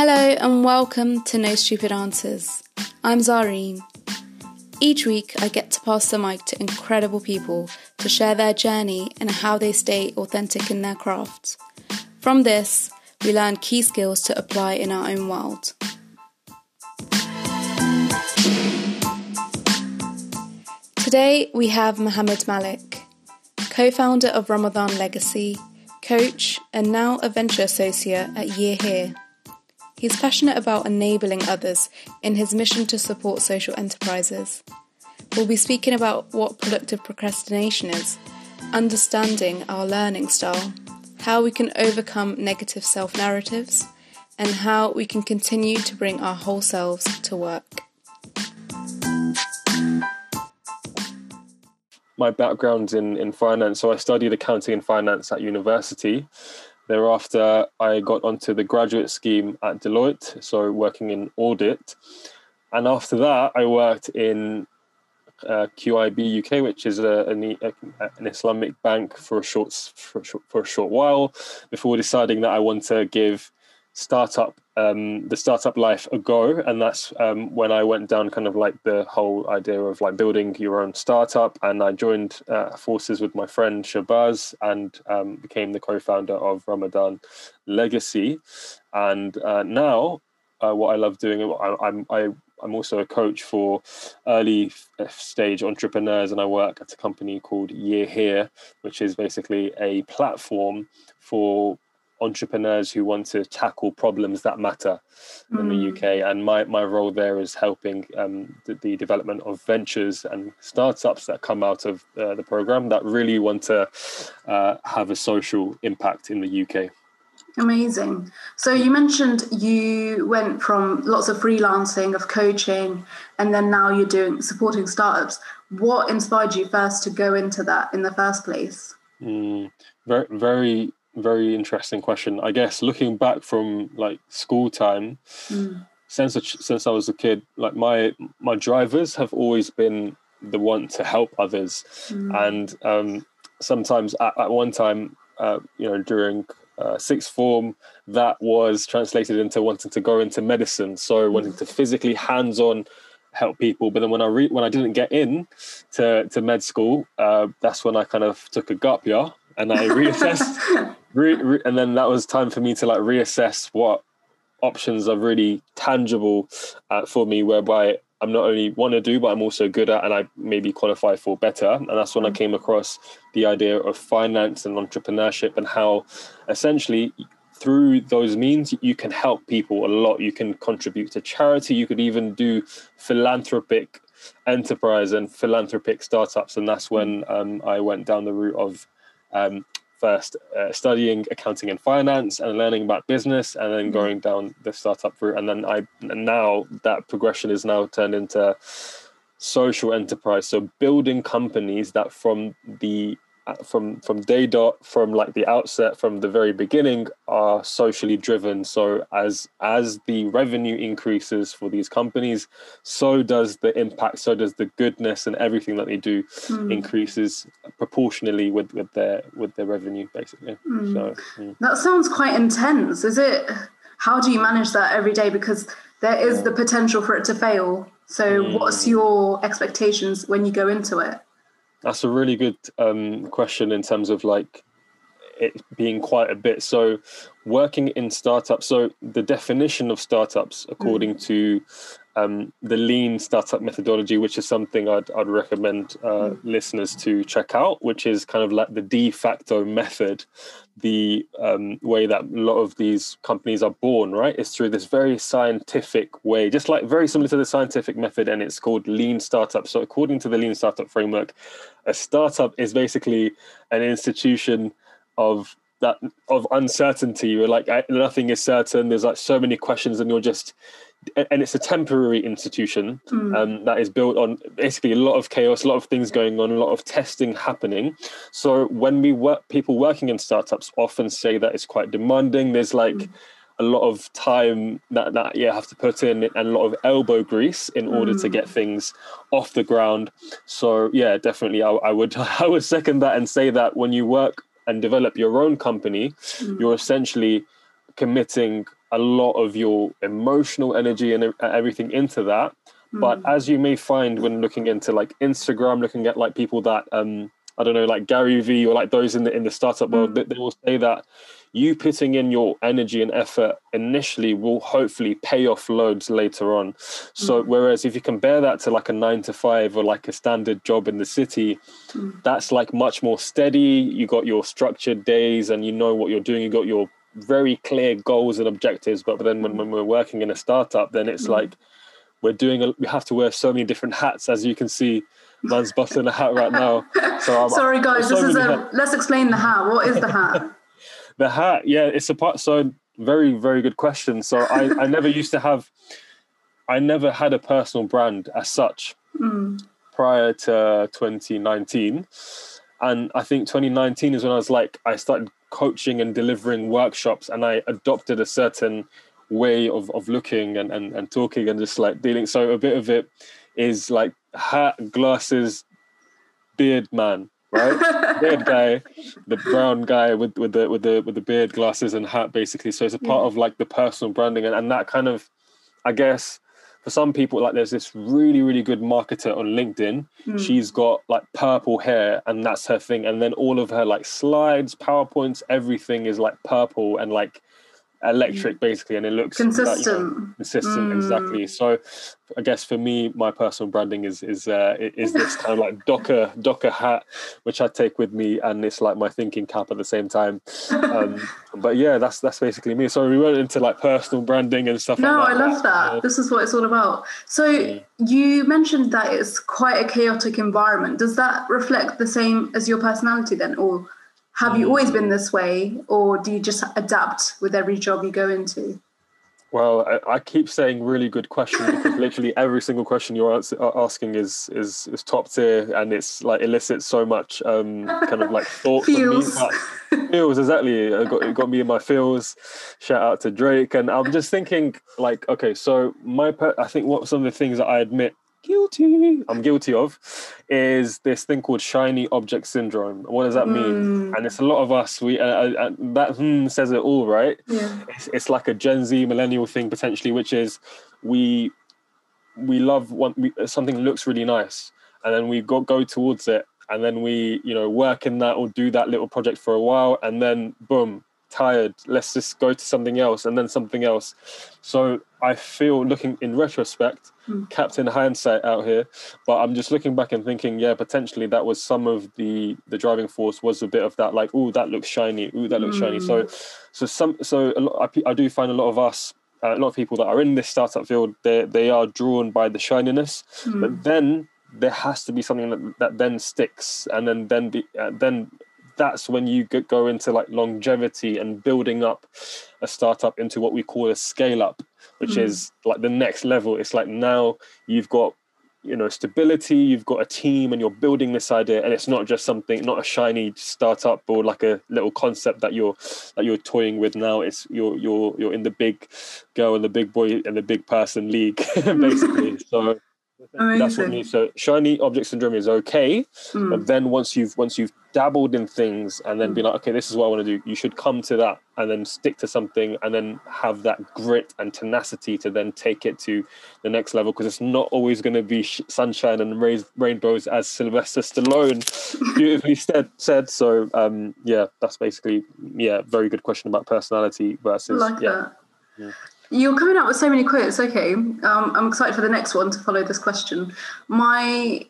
Hello and welcome to No Stupid Answers. I'm Zareen. Each week, I get to pass the mic to incredible people to share their journey and how they stay authentic in their craft. From this, we learn key skills to apply in our own world. Today, we have Mohammed Malik, co founder of Ramadan Legacy, coach, and now a venture associate at Year Here. He's passionate about enabling others in his mission to support social enterprises. We'll be speaking about what productive procrastination is, understanding our learning style, how we can overcome negative self narratives, and how we can continue to bring our whole selves to work. My background's in, in finance, so I studied accounting and finance at university. Thereafter, I got onto the graduate scheme at Deloitte, so working in audit. And after that, I worked in uh, QIB UK, which is a, an, an, Islamic bank for a short for a short, for a short while, before deciding that I want to give startup um, the startup life a go, and that's um, when I went down kind of like the whole idea of like building your own startup, and I joined uh, forces with my friend Shabazz and um, became the co-founder of Ramadan Legacy, and uh, now uh, what I love doing, I, I'm I, I'm also a coach for early stage entrepreneurs, and I work at a company called Year Here, which is basically a platform for entrepreneurs who want to tackle problems that matter mm. in the mm. UK. And my, my role there is helping um, the, the, development of ventures and startups that come out of uh, the program that really want to uh, have a social impact in the UK. Amazing. So you mentioned you went from lots of freelancing, of coaching, and then now you're doing supporting startups. What inspired you first to go into that in the first place? Mm, very, very very interesting question. I guess looking back from like school time, mm. since since I was a kid, like my my drivers have always been the one to help others, mm. and um, sometimes at, at, one time, uh, you know, during uh, sixth form, that was translated into wanting to go into medicine. So mm. wanting to physically hands on help people. But then when I re- when I didn't get in to to med school, uh, that's when I kind of took a gap year and I reassessed re, re, and then that was time for me to like reassess what options are really tangible uh, for me, whereby I'm not only want to do, but I'm also good at, and I maybe qualify for better. And that's when I came across the idea of finance and entrepreneurship and how essentially through those means you can help people a lot. You can contribute to charity. You could even do philanthropic enterprise and philanthropic startups. And that's when um, I went down the route of um, first uh, studying accounting and finance and learning about business and then mm-hmm. going down the startup route and then i and now that progression is now turned into social enterprise so building companies that from the from from day dot from like the outset from the very beginning are socially driven so as as the revenue increases for these companies so does the impact so does the goodness and everything that they do mm. increases proportionally with with their with their revenue basically mm. so mm. that sounds quite intense is it how do you manage that every day because there is yeah. the potential for it to fail so what's hmm. your expectations when you go into it that's a really good um, question in terms of like it being quite a bit. So, working in startups. So, the definition of startups, according mm. to um, the lean startup methodology, which is something I'd, I'd recommend uh, mm. listeners to check out, which is kind of like the de facto method, the um, way that a lot of these companies are born, right? Is through this very scientific way, just like very similar to the scientific method, and it's called lean startup. So, according to the lean startup framework, a startup is basically an institution of that of uncertainty. You're like nothing is certain. There's like so many questions, and you're just and it's a temporary institution mm. um, that is built on basically a lot of chaos, a lot of things going on, a lot of testing happening. So when we work, people working in startups often say that it's quite demanding. There's like mm. a lot of time that, that you have to put in and a lot of elbow grease in order mm. to get things off the ground. So yeah, definitely, I, I would I would second that and say that when you work and develop your own company, mm. you're essentially committing a lot of your emotional energy and everything into that. Mm. But as you may find when looking into like Instagram, looking at like people that um I don't know, like Gary Vee or like those in the in the startup world, mm. they, they will say that you putting in your energy and effort initially will hopefully pay off loads later on. So, mm. whereas if you compare that to like a nine to five or like a standard job in the city, mm. that's like much more steady. You got your structured days and you know what you're doing. You got your very clear goals and objectives. But then when, when we're working in a startup, then it's mm. like we're doing, a, we have to wear so many different hats, as you can see. Man's busting a hat right now. So I'm, Sorry, guys. So this is a. Let's explain the hat. What is the hat? The hat, yeah, it's a part. So very, very good question. So I, I never used to have, I never had a personal brand as such mm. prior to 2019, and I think 2019 is when I was like I started coaching and delivering workshops, and I adopted a certain way of of looking and and, and talking and just like dealing. So a bit of it is like hat, glasses, beard man right? beard guy, the brown guy with with the with the with the beard, glasses, and hat, basically. So it's a part yeah. of like the personal branding, and, and that kind of, I guess, for some people, like there's this really really good marketer on LinkedIn. Mm. She's got like purple hair, and that's her thing. And then all of her like slides, powerpoints, everything is like purple and like electric mm. basically and it looks consistent that, you know, consistent mm. exactly so i guess for me my personal branding is is uh, is this kind of like docker docker hat which i take with me and it's like my thinking cap at the same time um, but yeah that's that's basically me so we went into like personal branding and stuff no like i love that yeah. this is what it's all about so yeah. you mentioned that it's quite a chaotic environment does that reflect the same as your personality then or have you always been this way or do you just adapt with every job you go into? Well i, I keep saying really good question because literally every single question you're asking is is is top tier and it's like elicits so much um kind of like thought feels. feels exactly. It got, it got me in my feels. Shout out to drake. And i'm just thinking like okay so my per- i think what some of the things that i admit guilty. I'm guilty of is this thing called shiny object syndrome. What does that mm. mean and it's a lot of us we uh, uh, that hmm says it all right? Yeah. it's, it's like a gen z millennial thing potentially which is we we love one we, something looks really nice and then we go go towards it and then we you know work in that or do that little project for a while and then boom tired. Let's just go to something else and then something else. So i feel looking in retrospect mm. captain hindsight out here but i'm just looking back and thinking yeah potentially that was some of the the driving force was a bit of that like oh that looks shiny oh that looks mm. shiny so hmm. so some so a lot, I, I do find a lot of us uh, a lot of people that are in this startup field they they are drawn by the shininess mm. but then there has to be something that, that then sticks and then then be, uh, then that's when you go into like longevity and building up a startup into what we call a scale up which mm. is like the next level. It's like now you've got you know stability you've got a team and you're building this idea and it's not just something not a shiny startup or like a little concept that you're that you're toying with now. It's you're you're you're in the big girl and the big boy and the big person league basically. So Amazing. That's what means. So shiny object syndrome is okay, mm. but then once you've once you've dabbled in things and then mm. be like, okay, this is what I want to do. You should come to that and then stick to something and then have that grit and tenacity to then take it to the next level because it's not always going to be sh- sunshine and rainbows as Sylvester Stallone beautifully said. Said so. Um, yeah, that's basically yeah, very good question about personality versus like yeah. yeah. You're coming up with so many quotes. Okay, um, I'm excited for the next one to follow this question. My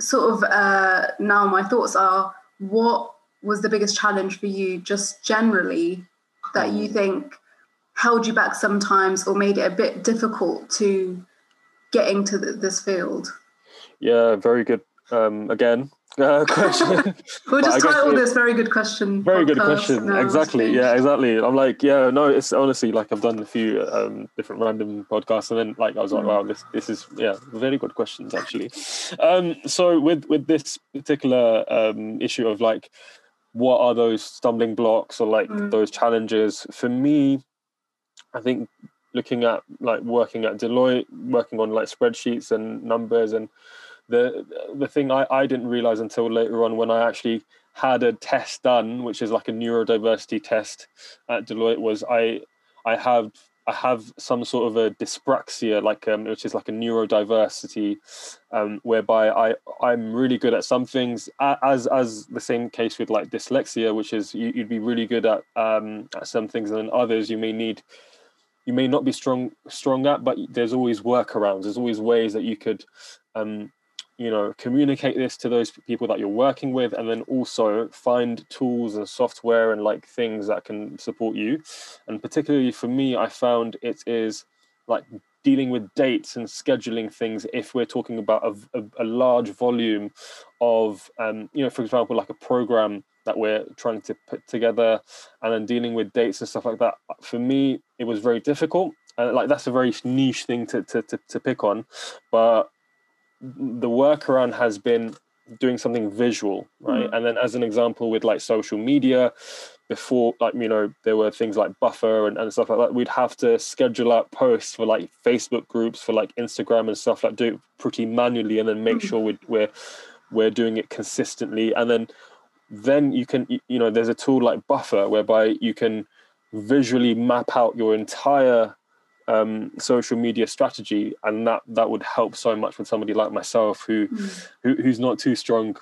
sort of uh, now my thoughts are: what was the biggest challenge for you, just generally, that you mm. think held you back sometimes, or made it a bit difficult to get into the, this field? Yeah, very good. Um, again, uh, question. we'll just title this "Very Good Question." Very good question. Exactly. Yeah. Exactly. I'm like, yeah. No, it's honestly like I've done a few um, different random podcasts, and then like I was like, mm. wow, this this is yeah, very good questions actually. Um, so with with this particular um, issue of like, what are those stumbling blocks or like mm. those challenges for me? I think looking at like working at Deloitte, working on like spreadsheets and numbers and the the thing I, I didn't realize until later on when I actually had a test done, which is like a neurodiversity test at Deloitte, was I I have I have some sort of a dyspraxia, like um, which is like a neurodiversity, um, whereby I I'm really good at some things, as as the same case with like dyslexia, which is you, would be really good at um, at some things, and then others you may need, you may not be strong strong at, but there's always workarounds. There's always ways that you could um, you know communicate this to those people that you're working with and then also find tools and software and like things that can support you. And particularly for me i found it is like dealing with dates and scheduling things if we're talking about a, a, a large volume of um, you know for example like a program that we're trying to put together and then dealing with dates and stuff like that. For me it was very difficult. And like that's a very niche thing to, to, to, to pick on. But the workaround has been doing something visual right? Mm and then as an example with like social media before like you know there were things like buffer and, and stuff like that we'd have to schedule out posts for like facebook groups for like instagram and stuff like do it pretty manually and then make mm sure we're, we're we're doing it consistently. And then then you can you know there's a tool like buffer whereby you can visually map out your entire um, social media strategy, and that that would help so much with somebody like myself who, mm. who who's not too strong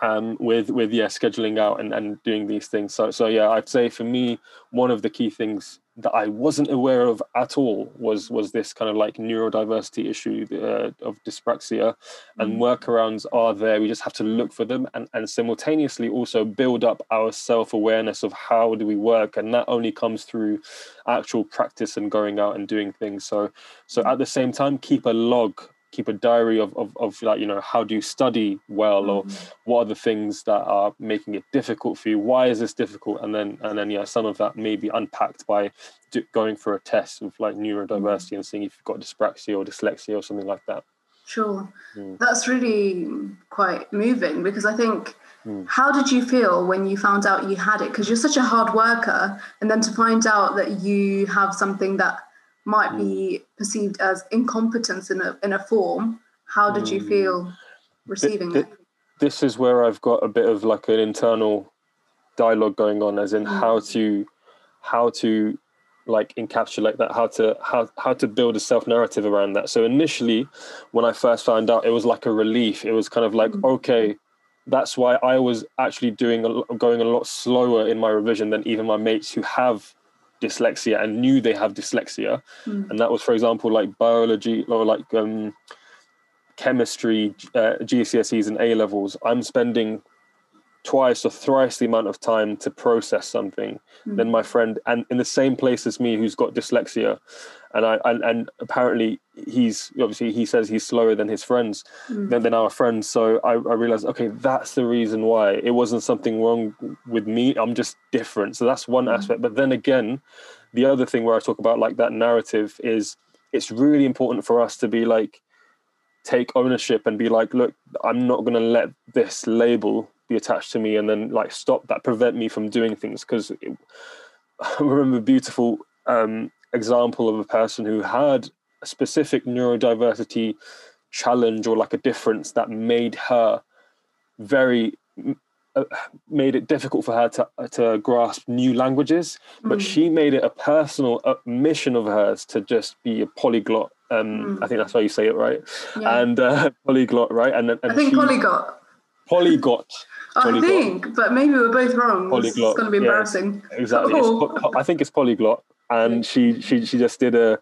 um, with with yeah scheduling out and, and doing these things. So so yeah, I'd say for me one of the key things that I wasn't aware of at all was was this kind of like neurodiversity issue uh, of dyspraxia, and mm. workarounds are there. We just have to look for them and and simultaneously also build up our self awareness of how do we work, and that only comes through actual practice and going out and doing things. So so at the same time, keep a log keep a diary of, of, of like you know how do you study well or mm-hmm. what are the things that are making it difficult for you why is this difficult and then and then yeah some of that may be unpacked by do, going for a test of like neurodiversity mm-hmm. and seeing if you've got dyspraxia or dyslexia or something like that sure mm. that's really quite moving because i think mm. how did you feel when you found out you had it because you're such a hard worker and then to find out that you have something that might mm. be perceived as incompetence in a in a form. How did you feel mm. receiving it? This is where I've got a bit of like an internal dialogue going on, as in mm. how to how to like encapsulate that how to how how to build a self narrative around that so initially when i first found out it was like a relief it was kind of like mm. okay that's why i was actually doing a, going a lot slower in my revision than even my mates who have dyslexia and knew they have dyslexia mm. and that was for example like biology or like um, chemistry uh, gcse's and a levels i'm spending twice or thrice the amount of time to process something mm. than my friend and in the same place as me who's got dyslexia and i and, and apparently he's obviously he says he's slower than his friends mm. than, than our friends so I, I realized okay that's the reason why it wasn't something wrong with me i'm just different so that's one mm. aspect but then again the other thing where i talk about like that narrative is it's really important for us to be like take ownership and be like look i'm not going to let this label be attached to me and then like stop that prevent me from doing things because I remember a beautiful um, example of a person who had a specific neurodiversity challenge or like a difference that made her very uh, made it difficult for her to to grasp new languages but mm. she made it a personal uh, mission of hers to just be a polyglot um, mm. i think that's how you say it right yeah. and uh, polyglot right and, and i think she, polyglot polyglot I think, but maybe we're both wrong. Polyglot. It's going to be embarrassing. Yeah, exactly. Oh. I think it's polyglot, and she she she just did a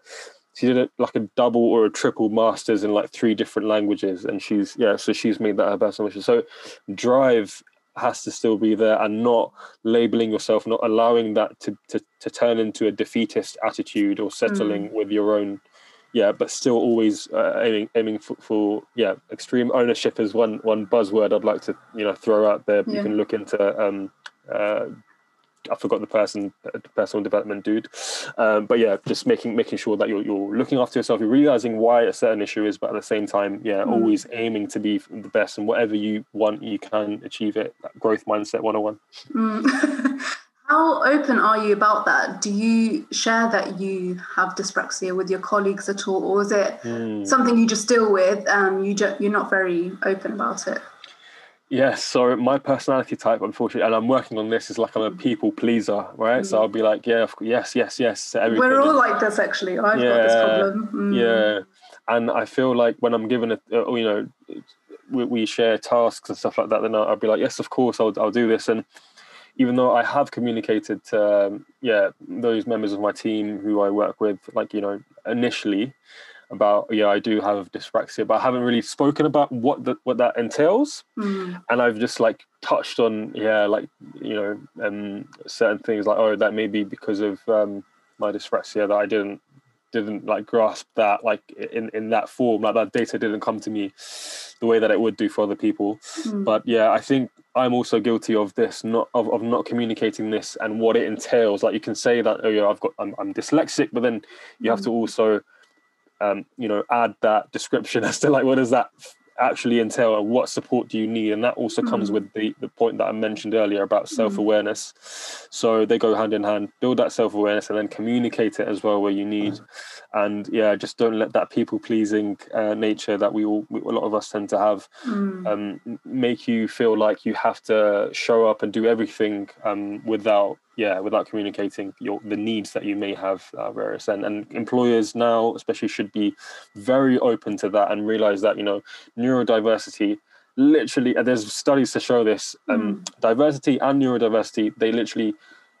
she did a, like a double or a triple masters in like three different languages, and she's yeah. So she's made that her personal mission. So drive has to still be there and not labeling yourself, not allowing that to to, to turn into a defeatist attitude or settling mm. with your own yeah, but still always uh, aiming aiming for, for, yeah extreme ownership is one one buzzword I'd like to you know throw out there. Yeah. You can look into um, uh, I forgot the person personal development dude, um, but yeah, just making making sure that you're you're looking after yourself, you're realizing why a certain issue is, but at the same time, yeah, mm. always aiming to be the best and whatever you want, you can achieve it. growth mindset 101. Mm. How open are you about that? Do you share that you have dyspraxia with your colleagues at all, or is it mm. something you just deal with and you just, you're not very open about it? Yes, so my personality type, unfortunately, and I'm working on this, is like I'm a people pleaser, right? Mm. So I'll be like, yeah, yes, yes, yes. We're all like this, actually. I've yeah, got this problem. Mm. Yeah, and I feel like when I'm given a, uh, you know, we, we, share tasks and stuff like that, then I'll, I'll, be like, yes, of course, I'll, I'll do this. And even though I have communicated to, um, yeah, those members of my team who I work with, like you know, initially, about yeah I do have dyspraxia, but I haven't really spoken about what that what that entails, mm. and I've just like touched on yeah like you know um, certain things like oh that may be because of um, my dyspraxia that I didn't didn't like grasp that like in in that form like that data didn't come to me the way that it would do for other people mm. but yeah i think i'm also guilty of this not of, of not communicating this and what it entails like you can say that oh yeah i've got i'm, I'm dyslexic but then you mm. have to hmm. also um, you know, add that description as to like what does that actually entail and what support do you need and that also comes mm-hmm. with the, the point that i mentioned earlier about mm-hmm. self-awareness mm-hmm. so they go hand in hand build that self-awareness and then communicate it as well where you need mm-hmm. and yeah just don't let that people pleasing uh, nature that we all we, a lot of us tend to have mm. um, make you feel like you have to show up and do everything um, without yeah without communicating your the needs that you may have uh, various and, and employers now especially should be very open to that and realize that you know neurodiversity literally there's studies to show this um, mm. diversity and neurodiversity they literally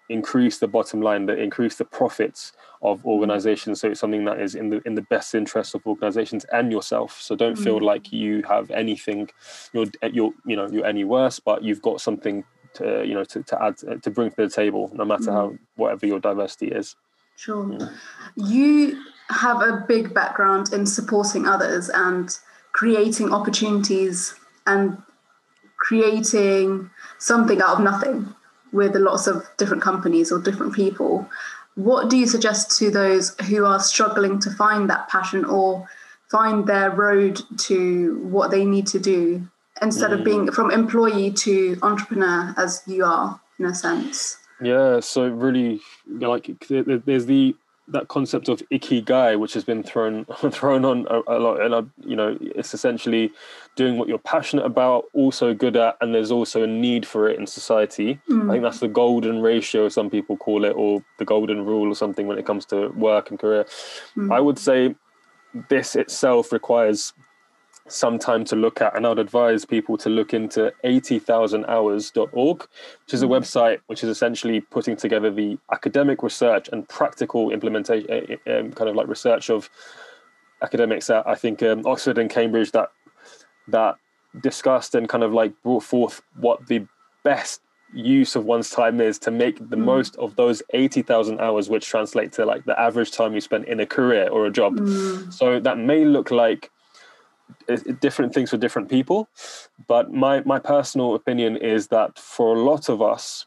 increase the bottom line they increase the profits of hmm. organizations so it's something that is in the in the best interest of organizations and yourself so don't mm. feel hmm. like you have anything you're you're you know you're any worse but you've got something to you know to, to add to bring to the table no matter mm. how whatever your diversity is sure mm. you have a big background in supporting others and creating opportunities and creating something out of nothing with lots of different companies or different people what do you suggest to those who are struggling to find that passion or find their road to what they need to do instead mm. of being from employee to entrepreneur as you are in a sense yeah so really like there's the that concept of ikigai which has been thrown thrown on a, a lot and I, you know it's essentially doing what you're passionate about also good at and there's also a need for it in society mm. i think that's the golden ratio some people call it or the golden rule or something when it comes to work and career mm. i would say this itself requires some time to look at. And I'd advise people to look into 80,000hours.org, which is a mm-hmm. website which is essentially putting together the academic research and practical implementation, um, kind of like research of academics at, I think, um, Oxford and Cambridge that that discussed and kind of like brought forth what the best use of one's time is to make the mm. most of those 80,000 hours, which translate to like the average time you spend in a career or a job. Mm. So that may look like different things for different people. But my, my personal opinion is that for a lot of us,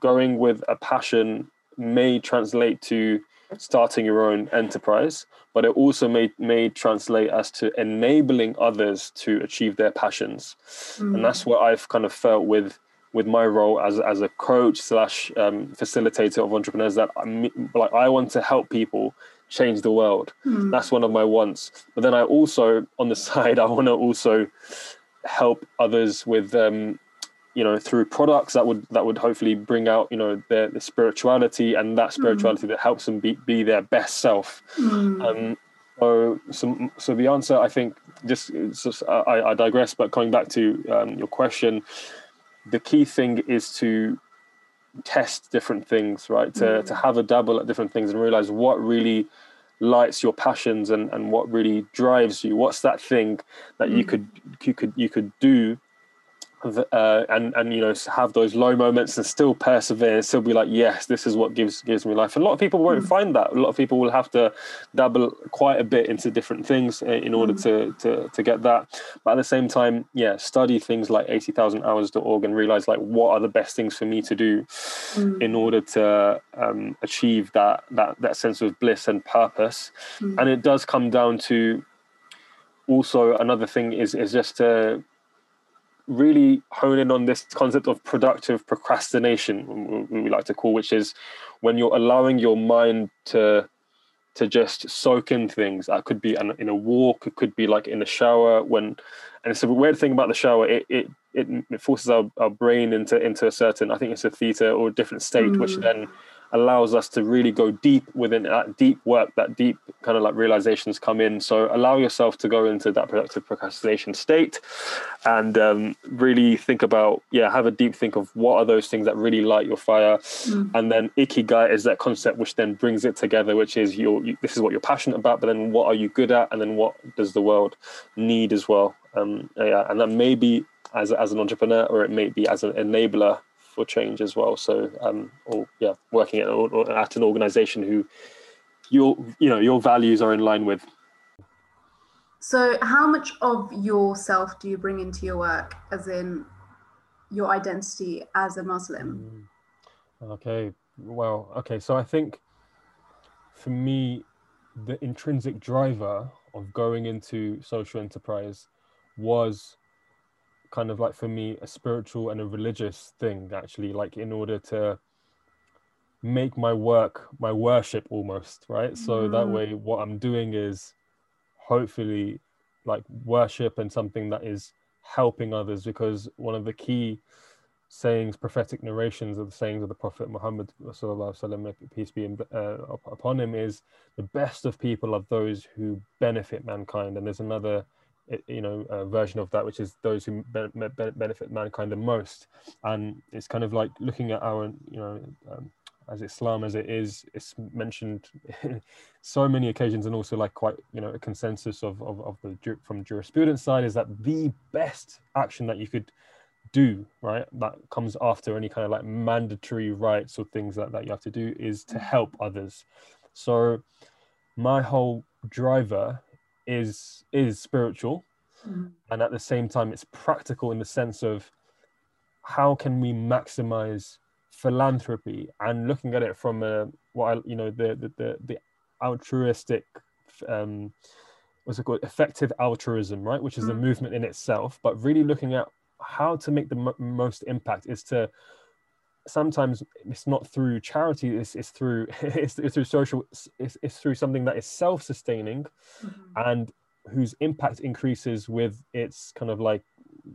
going with a passion may translate to starting your own enterprise, but it also may, may translate as to enabling others to achieve their passions. Mm. And that's what I've kind of felt with with my role as, as a coach slash um, facilitator of entrepreneurs that I'm, like I want to help people change the world. Mm. That's one of my wants. But then I also, on the side, I want to also help others with, um, you know, through products that would that would hopefully bring out, you know, their, their spirituality and that hmm. spirituality mm. that helps them be, be their best self. Mm. Um, so, so, so the answer, I think, just, just I, I, digress, but coming back to um, your question, the key thing is to test different things, right? To mm. to have a dabble at different things and realize what really lights your passions and, and what really drives you. What's that thing that mm. you could you could you could do uh, and and you know have those low moments and still persevere, still be like, yes, this is what gives gives me life. A lot of people won't mm. find that. A lot of people will have to dabble quite a bit into different things in order mm. to to to get that. But at the same time, yeah, study things like eighty thousand hours.org and realize like what are the best things for me to do mm. in order to um, achieve that that that sense of bliss and purpose. Mm. And it does come down to also another thing is is just to really hone in on this concept of productive procrastination, we like to call, which is when you're allowing your mind to to just soak in things. That could be in a walk, it could be like in the shower when and it's a weird thing about the shower. It it it, it forces our, our brain into into a certain I think it's a theta or a different state, mm. which then allows us to really go deep within that deep work, that deep kind of like realizations come in. So allow yourself to go into that productive procrastination state and um, really think about, yeah, have a deep think of what are those things that really light your fire. Mm. And then ikigai is that concept which then brings it together, which is your, you, this is what you're passionate about, but then what are you good at? And then what does the world need as well? Um, yeah, and that maybe as, as an entrepreneur or it may be as an enabler for change as well. So, um, or yeah, working at, at an organization who your you know your values are in line with. So, how much of yourself do you bring into your work, as in your identity as a Muslim? Mm. Okay, well, okay. So, I think for me, the intrinsic driver of going into social enterprise was kind of like for me a spiritual and a religious thing actually like in order to make my work my worship almost right mm. so that mm. way what i'm doing is hopefully like worship and something that is helping others because one of the key sayings prophetic narrations of the sayings of the prophet muhammad وسلم, peace be uh, upon him is the best of people are those who benefit mankind and there's another you know version of that which is those who be- be- benefit mankind the most. And it's kind of like looking at our you know um, as islam as it is it's mentioned so many occasions and also like quite you know a consensus of, of, of the from jurisprudence side is that the best action that you could do right that comes after any kind of like mandatory rights or things that, that you have to do is to help others. So my whole driver is is spiritual mm. and at the same time it's practical in the sense of how can we maximize philanthropy and looking at it from a what I, you know the the the, the altruistic um what's it called effective altruism right which is mm. a movement in itself but really looking at how to make the m- most impact is to sometimes it's not through charity it's, it's through it's, it's through social it's, it's through something that is self-sustaining mm-hmm. and whose impact increases with its kind of like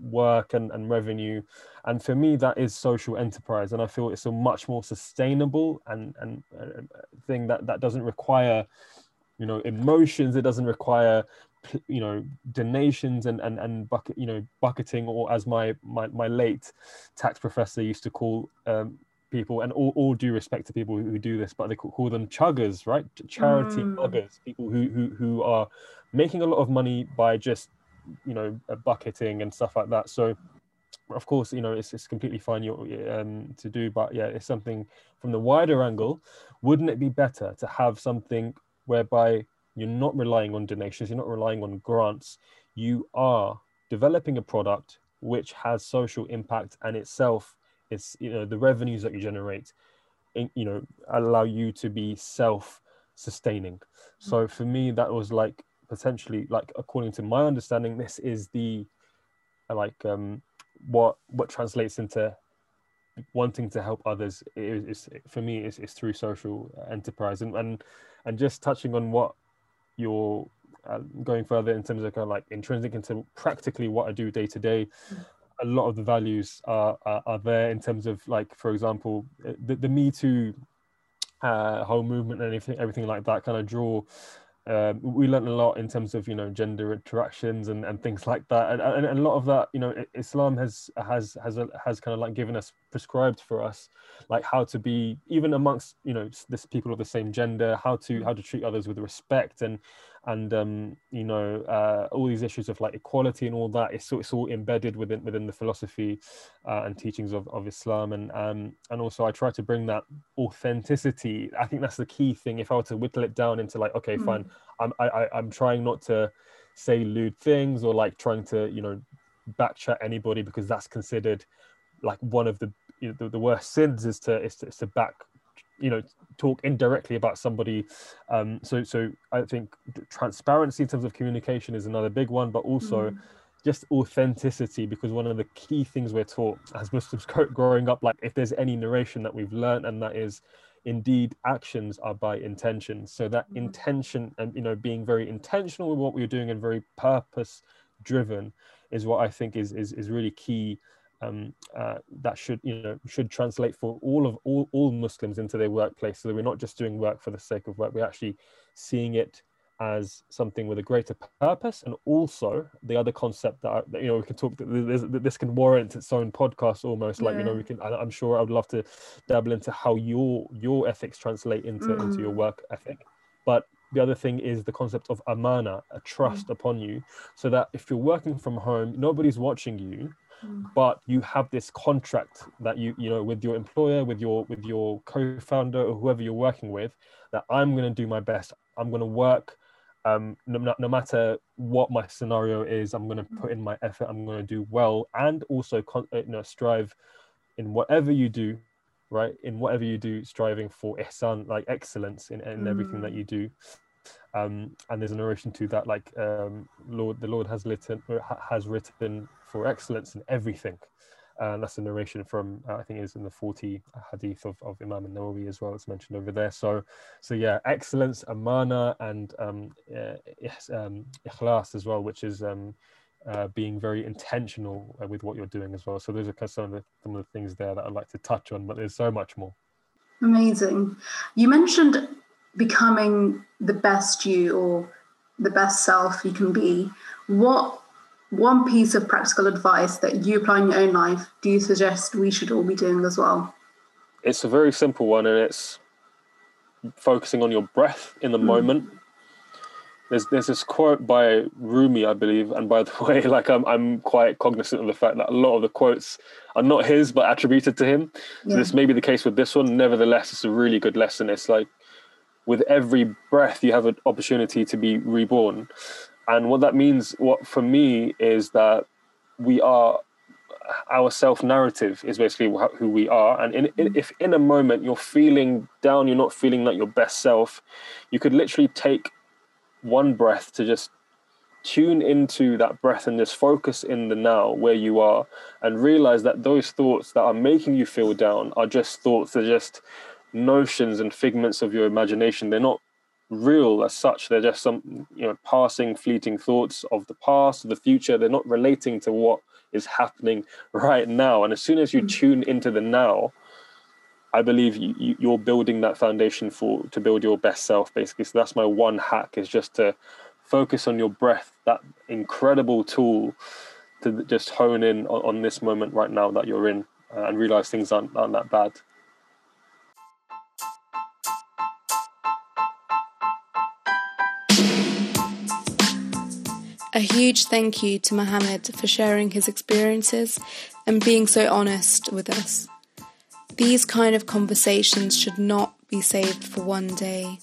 work and, and revenue and for me that is social enterprise and i feel it's a much more sustainable and and uh, thing that that doesn't require you know emotions it doesn't require you know donations and and, and bucket you know bucketing or as my, my my late tax professor used to call um, people and all, all due respect to people who do this but they call them chuggers right? Charity mm. chuggers people who, who who are making a lot of money by just you know bucketing and stuff like that. So of course you know it's, it's completely fine you um, to do but yeah it's something from the wider angle. Wouldn't it be better to have something whereby you're not relying on donations, you're not relying on grants. You are developing a product which has social impact and itself it's you know the revenues that you generate in, you know allow you to be self sustaining so for me that was like potentially like according to my understanding this is the like um what what translates into wanting to help others. Is, for me is, is through social enterprise. And, and and just touching on what you're uh, going further in terms of kind of like intrinsic into practically what I do day to day, a lot of the values are, are, are there in terms of like, for example, the, the Me Too uh, whole movement and everything, everything like that kind of draw um, we learned a lot in terms of you know gender interactions and, and things like that. And, and, and a lot of that you know islam has has has a, has kind of like given us prescribed for us like how to be even amongst you know this people of the same gender how to how to treat others with respect and and um, you know uh, all these issues of like equality and all that it's, it's all embedded within within the philosophy uh, and teachings of, of Islam. And um, and also I try to bring that authenticity. I think that's the key thing. If I were to whittle it down into like okay mm. fine I'm I, I, I'm trying not to say lewd things or like trying to you know backchat anybody because that's considered like one of the you know, the, the worst sins is to is to, is to back you know talk indirectly about somebody um, so so i think transparency in terms of communication is another big one but also mm. just authenticity because one of the key things we're taught as muslims growing up like if there's any narration that we've learned and that is indeed actions are by intention so that mm. intention and you know being very intentional with what we're doing and very purpose driven is what I think is is, is really key. Um, uh, that should you know should translate for all of all, all Muslims into their workplace, so that we're not just doing work for the sake of work. We're actually seeing it as something with a greater purpose and also the other concept that, I, that you know we can talk this, this can warrant its own podcast almost like you know we can I, am sure i would love to dabble into how your your ethics translate into mm. into your mm. work ethic but the other thing is the concept of amana a trust mm. upon you so that if you're working from home nobody's watching you mm. but you have this contract that you you know with your employer with your with your co-founder or whoever you're working with that i'm going to do my best i'm going to work um, no, no, matter what my scenario is, I'm going to put in my effort. I'm going to do well, and also con- uh, you know strive in whatever you do, right? In whatever you do, striving for ihsan, like excellence in, in mm. everything that mm. you do. Um, and there's a narration to that, like um, Lord, the Lord has written has written for excellence in everything. Uh, and that's a narration from uh, I think is in the 40 hadith of, of Imam Nawawi as well. It's mentioned over there. So, so yeah, excellence, amana, and um, uh, ikhlas as well, which is um, uh, being very intentional uh, with what you're doing as well. So those are some of the some of the things there that I'd like to touch on, but there's so much more. Amazing. You mentioned becoming the best you or the best self you can be. What one piece of practical advice that you apply in your own life do you suggest we should all be doing as well? It's a very simple one, and it's focusing on your breath in the mm. moment. There's there's this quote by Rumi, I believe, and by the way, like I'm I'm quite cognizant of the fact that a lot of the quotes are not his but attributed to him. So this may be the case with this one. Nevertheless, it's a really good lesson. It's like with every breath you have an opportunity to be reborn. And what that means what for me is that we are our self narrative is basically who we are. And in, in, if in a moment you're feeling down you're not feeling like your best self you could literally take one breath to just tune into that breath and just focus in the now where you are and realize that those thoughts that are making you feel down are just thoughts they're just notions and figments of your imagination they're not real as such. They're just some you know passing, fleeting thoughts of the past, of the future. They're not relating to what is happening right now. And as soon as you mm. tune into the now, I believe you, you're building that foundation for to build your best self, basically. So that's my one hack is just to focus on your breath, that incredible tool to just hone in on, on this moment right now that you're in uh, and realize things aren't, aren't that bad. A huge thank you to Mohammed for sharing his experiences and being so honest with us. These kind of conversations should not be saved for one day.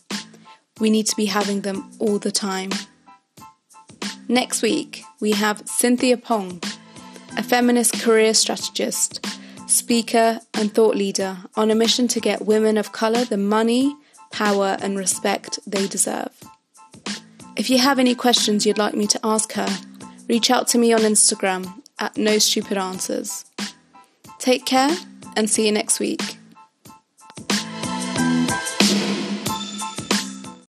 We need to be having them all the time. Next week, we have Cynthia Pong, a feminist career strategist, speaker, and thought leader on a mission to get women of colour the money, power, and respect they deserve. If you have any questions you'd like me to ask her, reach out to me on Instagram at No Stupid Answers. Take care and see you next week.